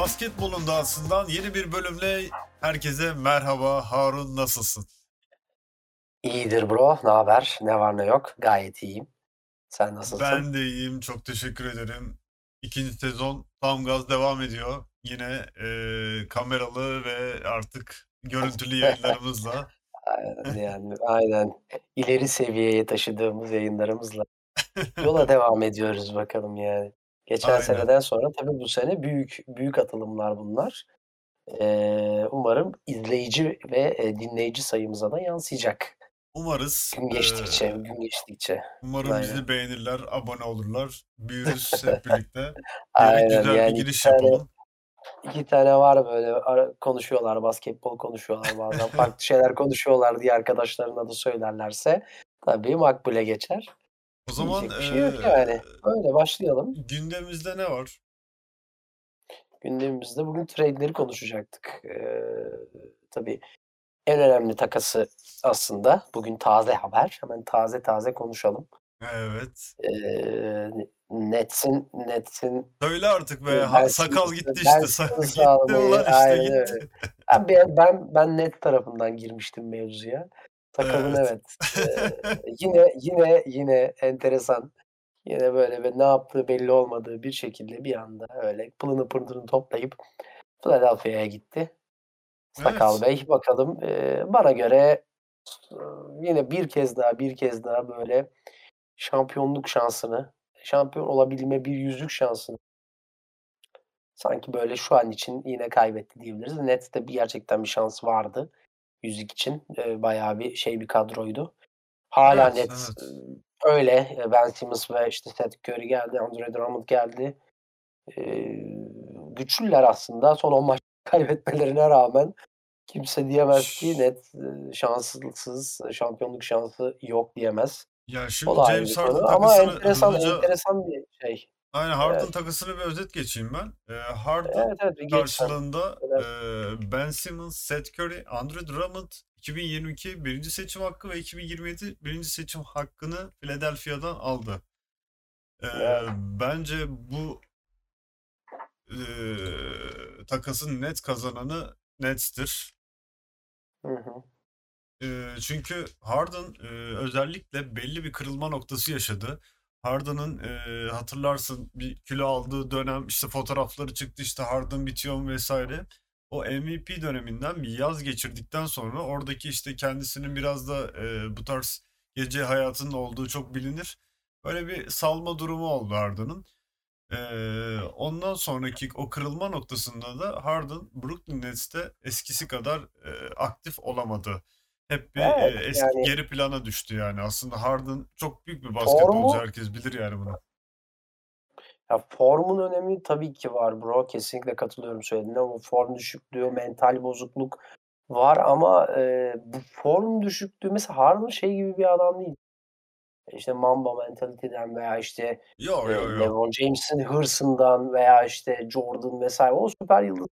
Basketbolun Dansı'ndan yeni bir bölümle herkese merhaba. Harun nasılsın? İyidir bro. Ne haber? Ne var ne yok? Gayet iyiyim. Sen nasılsın? Ben de iyiyim. Çok teşekkür ederim. İkinci sezon tam gaz devam ediyor. Yine e, kameralı ve artık görüntülü yayınlarımızla. Yani aynen. İleri seviyeye taşıdığımız yayınlarımızla yola devam ediyoruz bakalım yani. Geçen Aynen. seneden sonra tabii bu sene büyük büyük atılımlar bunlar. Eee, umarım izleyici ve, eee, dinleyici sayımıza da yansıyacak. Umarız. Gün geçtikçe, e, gün geçtikçe. umarım Aynen. bizi beğenirler, abone olurlar. Büyürüz hep birlikte. Aynen güzel bir yani 2 giriş tane yapalım. 2 tane var böyle ara konuşuyorlar, basketbol konuşuyorlar bazen. Farklı şeyler konuşuyorlar diye arkadaşlarına da söylerlerse tabii makbule geçer. O zaman Diyecek bir şey yok yani. Öyle başlayalım. gündemimizde ne var? Gündemimizde bugün trade'leri konuşacaktık. Eee, tabii en önemli takası aslında bugün taze haber. Hemen taze taze konuşalım. Evet. Eee, Nets'in Nets'in Söyle artık be. Ha, sakal gitti işte. Sa- Simmons'ı gitti ulan işte gitti. Ben ben ben Nets tarafından girmiştim mevzuya. Sakalın Evet. evet. Eee, yine yine yine enteresan. Yine böyle ve ne yaptığı belli olmadığı bir şekilde bir anda öyle pılını pırtını toplayıp Philadelphia'ya gitti. Sakal Evet. Bey. Bakalım eee, bana göre yine bir kez daha bir kez daha böyle şampiyonluk şansını, şampiyon olabilme bir yüzük şansını sanki böyle şu an için yine kaybetti diyebiliriz. Nets'te bir gerçekten bir şans vardı yüzük için. Eee, bayağı bir şey bir kadroydu. Hâlâ Evet, Nets, evet. öyle. Ben Simmons ve işte Steph Curry geldi, Andre Drummond geldi. Eee, güçlüler aslında. Son 10 maç kaybetmelerine rağmen kimse diyemez ki ııı, şanssız, şampiyonluk şansı yok diyemez. Ya O şimdi da James Harden ama enteresan hızlıca enteresan bir şey. Aynen Harden Evet. takısını bir özet geçeyim ben. Eee, Harden Evet, evet karşılığında Evet. eee, Ben Simmons, Seth Curry, Andre Drummond 2022 birinci seçim hakkı ve 2027 birinci seçim hakkını Philadelphia'dan aldı. Eee, Evet. bence bu eee, takasın net kazananı Nets'tir. Hı hı. Eee, çünkü Harden eee, özellikle belli bir kırılma noktası yaşadı. Harden'ın eee, hatırlarsın bir kilo aldığı dönem işte fotoğrafları çıktı işte Harden bitiyor mu vesaire. O MVP döneminden bir yaz geçirdikten sonra oradaki işte kendisinin biraz da eee, bu tarz gece hayatının olduğu çok bilinir. Böyle bir salma durumu oldu Harden'ın. Eee, ondan sonraki o kırılma noktasında da Harden Brooklyn Nets'te eskisi kadar eee, aktif olamadı. Hep bir Evet, eee, eski yani geri plana düştü yani. Aslında Harden çok büyük bir basketbolcu. formu Herkes bilir yani bunu. Ya formun önemi tabii ki var bro. Kesinlikle katılıyorum söylediğine. O form düşüklüğü, mental bozukluk var ama, eee, bu form düşüklüğü mesela Harden şey gibi bir adam değil. İşte Mamba mentality'den veya işte, Yo eee, yo yo. LeBron James'in hırsından veya işte Jordan vs. o süper yıldız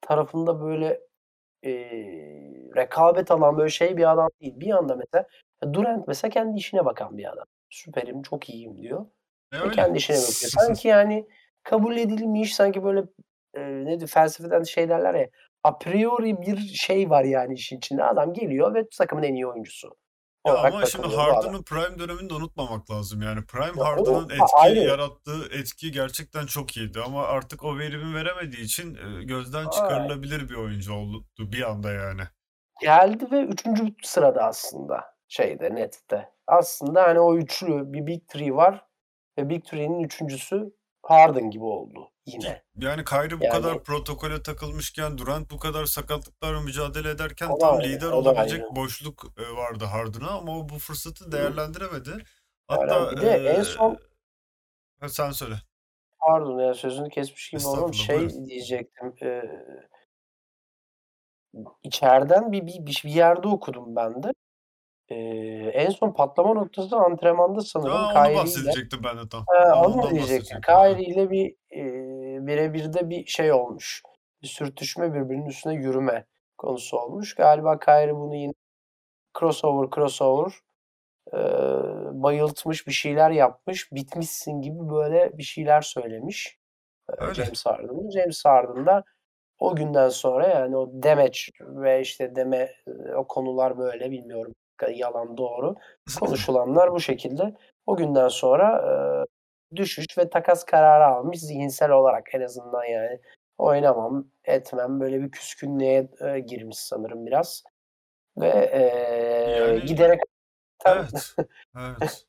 tarafında böyle, eee, rekabet alan böyle şey bir adam değil. Bir anda mesela Durant mesela kendi işine bakan bir adam. Süperim, çok iyiyim diyor E, ve kendi işine bakıyor. Sanki yani kabul edilmiş, sanki böyle, eee, nedir felsefeden şey derler ya, a priori bir şey var yani işin içinde. Adam geliyor ve takımın en iyi oyuncusu Ya ama şimdi. Harden'ın prime dönemini de unutmamak lazım. Yani prime Ya Harden'ın ha, etki ayrı. yarattığı etki gerçekten çok iyiydi ama artık o verimi veremediği için eee, gözden çıkarılabilir bir oyuncu oldu bir anda yani. Geldi ve 3. sırada aslında şeyde Nets'te. Aslında hani o üçlü bir Big 3 var ve Big 3'nin 3'üncüsü Harden gibi oldu yine. yani Kyrie bu Yani kadar protokole takılmışken, Durant bu kadar sakatlıklarla mücadele ederken tam ayrı, lider olabilecek ayrı. boşluk eee, vardı Harden'a ama o bu fırsatı değerlendiremedi. Hatta Bir de en eee son sen söyle. Pardon ya sözünü kesmiş gibi oldum. Estağfurullah, buyurun. Şey diyecektim, eee içeriden bir bir bir yerde okudum ben de. Eee, en son patlama noktası antrenmanda sanırım A, onu Kyrie bahsedecektim ben de tam. Tam onu bahsedecektim. Aynen. Kyrie ile bir, eee, bire birde bir şey olmuş. Bir sürtüşme, birbirinin üstüne yürüme konusu olmuş. Galiba Kyrie bunu yine crossover, crossover, eee, bayıltmış, bir şeyler yapmış. Bitmişsin gibi böyle bir şeyler söylemiş. Öyle. James Harden'ı. James Harden da o günden sonra yani o demeç ve işte deme, o konular böyle bilmiyorum yalan doğru. Konuşulanlar bu şekilde. O günden sonra, eee, düşüş ve takas kararı almış zihinsel olarak en azından yani. Oynamam, etmem böyle bir küskünlüğe, eee, girmiş sanırım biraz ve, eee, Yani gidene kadar Evet, evet.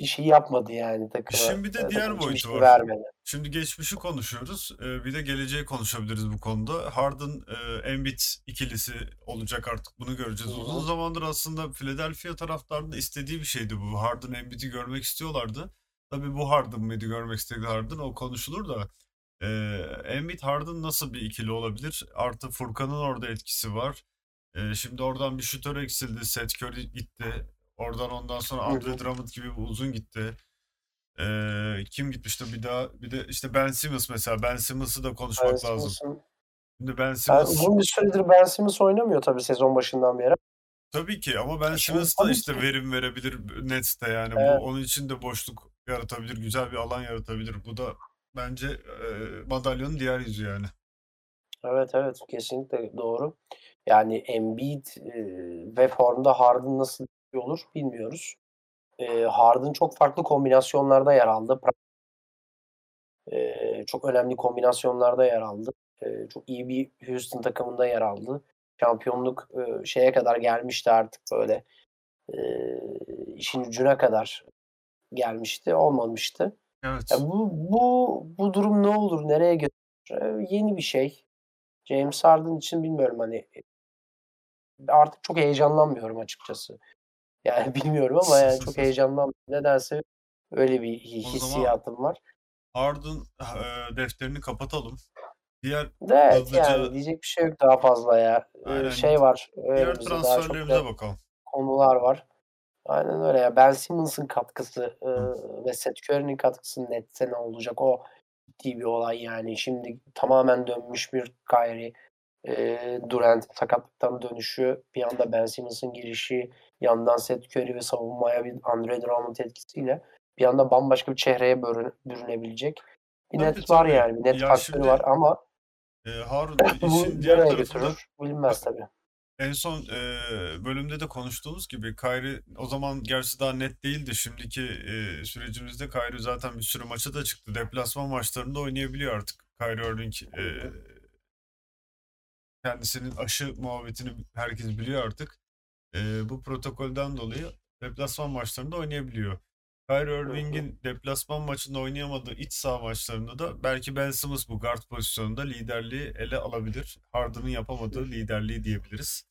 Bir şey yapmadı yani takıma. İşin bir de takım diğer bir boyutu var. vermedi. Şimdi geçmişi konuşuyoruz. Eee, bir de geleceği konuşabiliriz bu konuda. Harden, eee, Embiid ikilisi olacak artık bunu göreceğiz. Uzun hı. zamandır aslında Philadelphia taraftarının istediği bir şeydi bu. Harden, Embiid'i görmek istiyorlardı. Tabii bu Harden mıydı görmek istediği Harden o konuşulur da. Eee, Embiid, Harden nasıl bir ikili olabilir? Artı Furkan'ın orada etkisi var. Eee, şimdi oradan bir şutör eksildi. Seth Curry gitti. Oradan ondan sonra Andre. Drummond gibi bir uzun gitti. Eee, kim gitmişti bir daha? Bir de işte Ben Simmons mesela. Ben Simmons'ı da Ben konuşmak lazım. Simmons'ın Şimdi Ben Ben Simmons uzun bir süredir Ben Simmons oynamıyor tabii sezon başından beri. Tabii ki ama Ben E, Simmons da işte ki verim verebilir Nets'te yani. Bu Evet. onun için de boşluk yaratabilir, güzel bir alan yaratabilir. Bu da bence, eee, madalyonun diğer yüzü yani. Evet, evet, kesinlikle doğru. Yani Embiid, eee, ve formda Harden nasıl olur bilmiyoruz. Eee, Harden çok farklı kombinasyonlarda yer aldı. Eee, çok önemli kombinasyonlarda yer aldı. Eee, çok iyi bir Houston takımında yer aldı. Şampiyonluk, eee, şeye kadar gelmişti artık böyle, eee, işin ucuna kadar gelmişti, olmamıştı. Ya, Evet. bu bu bu durum ne olur, nereye götürür? Eee, yeni bir şey. James Harden için bilmiyorum, hani, artık çok heyecanlanmıyorum açıkçası. Yani bilmiyorum ama yani çok heyecanlanmıyorum. Nedense öyle bir hissiyatım var. Harden, eee, defterini kapatalım. Diğer Evet, yani hızlıca diyecek bir şey yok daha fazla ya. Aynen. şey var Diğer transferlerimize bakalım. konular var. Aynen öyle ya. Ben Simmons'ın katkısı, Hı. ııı, ve Seth Curry'nin katkısı Nets'e ne olacak? O ciddi bir olay yani. Şimdi tamamen dönmüş bir Kyrie, eee, Durant sakatlıktan dönüşü, bir anda Ben Simmons'ın girişi, yandan Seth Curry ve savunmaya bir Andre Drummond etkisiyle bir anda bambaşka bir çehreye börü bürünebilecek bir Tabii, Net var tabii. yani. Bir Net Ya, faktörü var şimdi ama eee, Harun işin diğer tarafında götürür bilinmez tabii. en son, eee, bölümde de konuştuğumuz gibi Kyrie o zaman gerçi daha net değildi. Şimdiki, eee, sürecimizde Kyrie zaten bir sürü maça da çıktı. Deplasman maçlarında oynayabiliyor artık. Kyrie Irving, hı. kendisinin aşı muhabbetini herkes biliyor artık. Eee, bu protokolden dolayı deplasman maçlarında oynayabiliyor. Kyrie. Irving'in deplasman maçında oynayamadığı iç saha maçlarında da belki Ben Simmons bu guard pozisyonunda liderliği ele alabilir. Harden'ın yapamadığı liderliği diyebiliriz.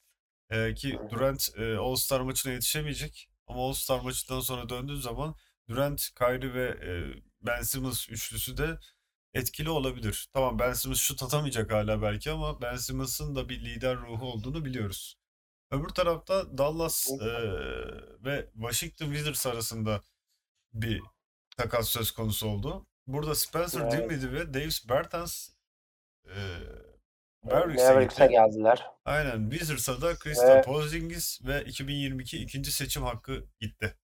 Hı ki. Durant, eee, All-Star maçına yetişemeyecek ama All-Star maçından sonra döndüğü zaman Durant, Kyrie ve, eee, Ben Simmons üçlüsü de etkili olabilir. Tamam, Ben Simmons şut atamayacak hâlâ belki ama Ben Simmons'ın da bir lider ruhu olduğunu biliyoruz. Öbür tarafta Dallas, eee, ve Washington Wizards arasında bir takas söz konusu oldu. Burada Spencer Evet. Dinwiddie ve Davis Bertans, Eee, Mavericks'e geldiler. Aynen. Wizards'a da Kristaps Ve Porzingis ve 2022 2'nci seçim hakkı gitti.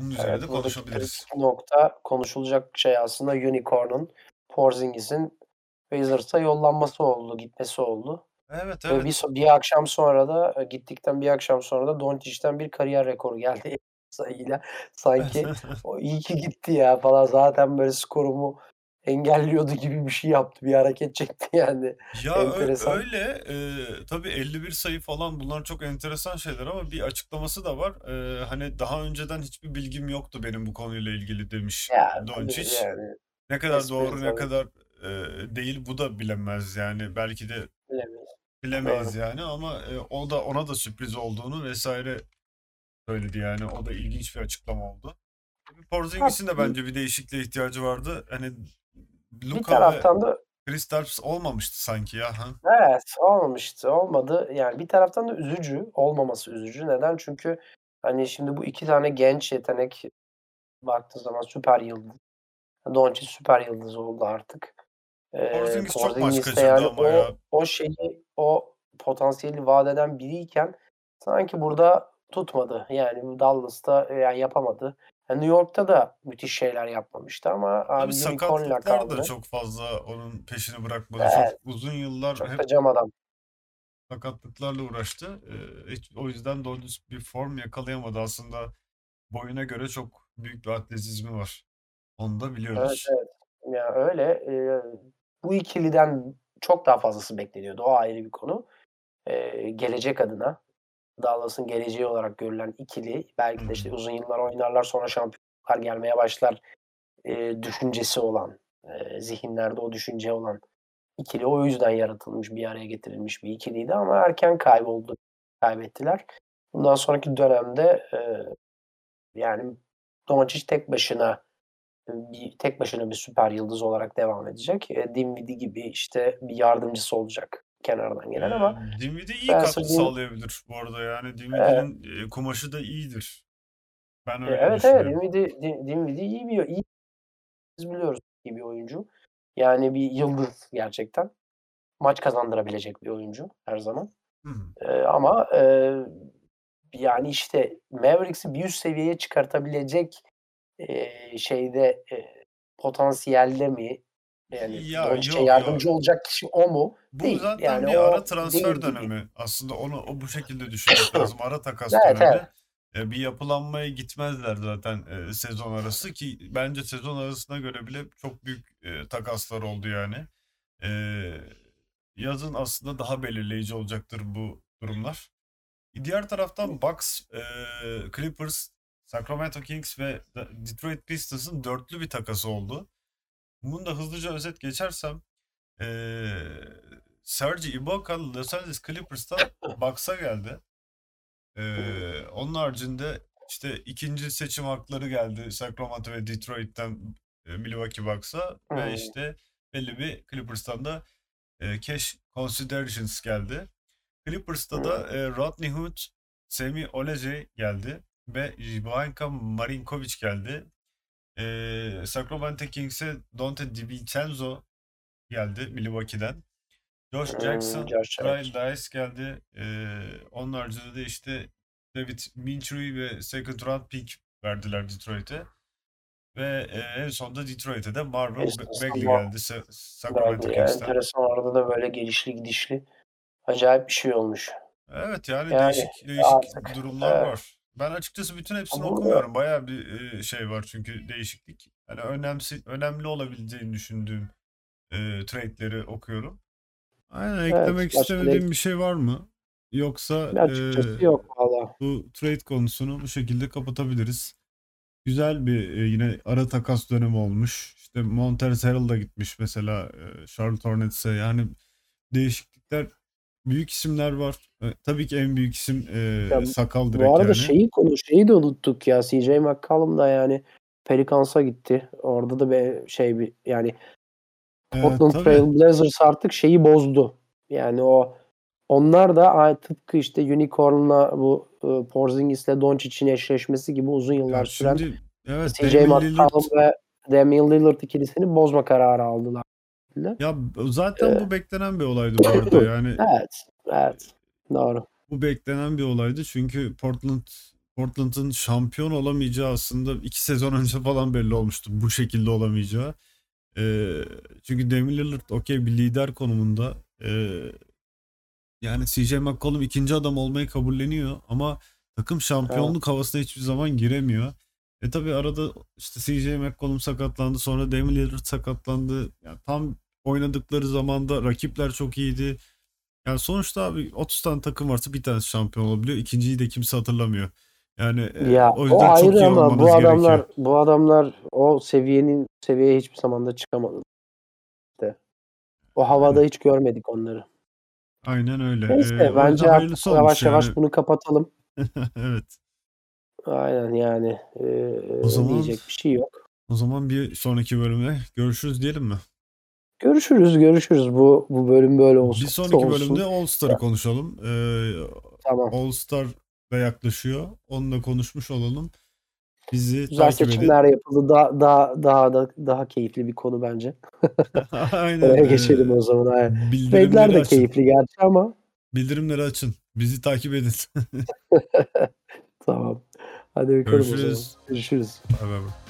Bunun üzerine Evet, de konuşabiliriz. nokta konuşulacak şey aslında Unicorn'un, Porzingis'in Wizards'a yollanması oldu, gitmesi oldu. Evet, Ve bir evet. so bir akşam sonra da, eee, gittikten bir akşam sonra da Doncic'ten bir kariyer rekoru geldi sayıyla. Sanki o iyi ki gitti ya falan zaten böyle skorumu engelliyordu gibi bir şey yaptı. Bir hareket çekti yani. Ya, Enteresan. öyle. Eee, tabii 51 sayı falan bunlar çok enteresan şeyler ama bir açıklaması da var. Eee, hani, "Daha önceden hiçbir bilgim yoktu benim bu konuyla ilgili." demiş Ya, Doncic. yani. Ne kadar doğru, ne tabii. kadar, eee, değil bu da bilinmez yani. Belki de Bilemeyiz. Doğru. yani ama, eee, o da ona da sürpriz olduğunu vs. söyledi yani. O da ilginç bir açıklama oldu. Porzingis'in de bence bir değişikliğe ihtiyacı vardı. Hani, Bir Luka ve taraftan da Kristaps olmamıştı sanki ya. Hı. Evet, olmamıştı, olmadı. Yani bir taraftan da üzücü, olmaması üzücü. Neden? Çünkü, hani, şimdi bu 2 tane genç yetenek baktığın zaman süper yıldız. Doncic süper yıldız oldu artık. Eee, Porzingis çok maç Porzingis kaçırdı yani ama o ya. o şeyi, o potansiyeli vaat eden biriyken sanki burada tutmadı. Yani Dallas'ta, yani yapamadı. New York'ta da müthiş şeyler yapmamıştı ama abi sakatlıklar da çok fazla onun peşini bırakmadı. Evet. Çok uzun yıllar çok hep cam adam. sakatlıklarla uğraştı. Ee, hiç- o yüzden doğru bir form yakalayamadı. Aslında boyuna göre çok büyük bir atletizmi var. Onu da Evet, biliyoruz. evet. Ya öyle. Eee, bu ikiliden çok daha fazlası bekleniyordu. O ayrı bir konu. Eee, gelecek adına Dallas'ın geleceği olarak görülen ikili belki de işte uzun yıllar oynarlar sonra şampiyonluklar gelmeye başlar eee, düşüncesi olan, eee, zihinlerde o düşünce olan ikili o yüzden yaratılmış, bir araya getirilmiş bir ikiliydi ama erken kayboldu, kaybettiler. Bundan sonraki dönemde eee, yani Doncic tek başına bir tek başına bir süper yıldız olarak devam edecek. E, Dinwiddie gibi işte bir yardımcısı olacak kenardan gelen ama Ee, Dinwiddie iyi katkı Din sağlayabilir bu arada. Yani Evet. Dinwiddie'nin e, kumaşı da iyidir. Ben E, öyle evet evet. Dinwiddie, Din- Dinwiddie iyi bir iyi biz biliyoruz iyi bir oyuncu. Yani bir yıldız gerçekten. Maç kazandırabilecek bir oyuncu her zaman. Hı. E, ama e, yani işte Mavericks'i bir üst seviyeye çıkartabilecek e, şeyde e, potansiyelde mi? Yani Ya Doncic'e yok yardımcı yok. olacak kişi o mu? Bu Değil. zaten Yani bir ara transfer değil gibi. dönemi. Aslında onu o bu şekilde düşünmek lazım. Ara takas Evet evet. dönemi. E, bir yapılanmaya gitmezler zaten e, sezon arası ki bence sezon arasına göre bile çok büyük e, takaslar oldu yani. E, yazın aslında daha belirleyici olacaktır bu durumlar. Diğer taraftan Bucks, e, Clippers, Sacramento Kings ve Detroit Pistons'ın dörtlü bir takası oldu. Bunu da hızlıca özet geçersem ee, Serge Ibaka Los Angeles Clippers'tan Bucks'a geldi. Ee, onun haricinde işte ikinci seçim hakları geldi Sacramento ve Detroit'ten Milwaukee Bucks'a ve Hmm. işte belli bir Clippers'tan da e, cash considerations geldi. Clippers'ta da e, Rodney Hood, Semi Olajay geldi ve Ivanka Marinkovic geldi. E, Sacramento Kings'e Dante DiVincenzo geldi Milwaukee'den. Josh Hmm, Jackson, Josh Brian Jackson. Dice geldi. Ee, onun haricinde de işte David Minshew ve second round pick verdiler Detroit'e. Ve e, en sonunda Detroit'e de Marvin Bagley geldi Sa- Sacramento. Kings'ten. Enteresan orada da böyle gelişli gidişli acayip bir şey olmuş. Evet yani Yani değişik değişik artık durumlar evet. var. Ben açıkçası bütün hepsini Burada okumuyorum. Bayağı bir şey var çünkü değişiklik. Yani önemsi, önemli olabileceğini düşündüğüm e, trade'leri okuyorum. Aynen evet eklemek istemediğim ne? bir şey var mı? Yoksa e, yok valla. bu trade konusunu bu şekilde kapatabiliriz. Güzel bir e, yine ara takas dönemi olmuş. İşte Montrezl Harrell da gitmiş mesela e, Charlotte Hornets'e. Yani değişiklikler büyük isimler var. E, tabii ki en büyük isim e, Ya sakal bu direkt arada yani. şeyi konu şeyi de unuttuk ya. CJ McCollum da yani Pelicans'a gitti. Orada da bir şey bir yani E, Portland tabii. Trail Blazers artık şeyi bozdu. Yani o onlar da tıpkı işte Unicorn'la bu e, Porzingis'le Doncic'in eşleşmesi gibi uzun Ya yıllar süren şimdi evet CJ McCollum ve Damian Lillard ikilisini bozma kararı aldılar. Ya zaten Ee, bu beklenen bir olaydı bu arada. Yani evet, evet. Doğru. bu beklenen bir olaydı çünkü Portland Portland'ın şampiyon olamayacağı aslında iki sezon önce falan belli olmuştu bu şekilde olamayacağı. Ee, çünkü Damian Lillard okey bir lider konumunda. Ee, yani CJ McCollum ikinci adam olmayı kabulleniyor ama takım Evet. şampiyonluk havasına hiçbir zaman giremiyor. E tabi arada işte CJ McCollum sakatlandı sonra Damian Lillard sakatlandı. Yani tam oynadıkları zamanda rakipler çok iyiydi. Yani sonuçta abi 30 tane takım varsa bir tanesi şampiyon olabiliyor. İkinciyi de kimse hatırlamıyor. Yani e, Ya o o yüzden çok ayrı iyi ama bu olmanız gerekiyor. adamlar bu adamlar o seviyenin seviyeye hiçbir zaman da çıkamadı. İşte. O havada Aynen. hiç görmedik onları. Aynen öyle. Neyse Ee, o bence artık yavaş yavaş yani. bunu kapatalım. Evet. Aynen yani O eee, zaman diyecek bir şey yok. o zaman bir sonraki bölümde görüşürüz diyelim mi? Görüşürüz, görüşürüz. Bu bu bölüm böyle Bir olsun, sonraki olsun. bölümde All Star'ı konuşalım. Ee, tamam. All Star da yaklaşıyor. Onunla konuşmuş olalım. Bizi Güzel takip edin. seçimler yapıldı. Daha daha daha da daha keyifli bir konu bence. Aynen. Oraya geçelim o zaman. Bildirimleri de açın. keyifli gerçi ama Bildirimleri açın. Bizi takip edin. tamam. Hadi bakalım o zaman. Görüşürüz. Görüşürüz. Bay bay.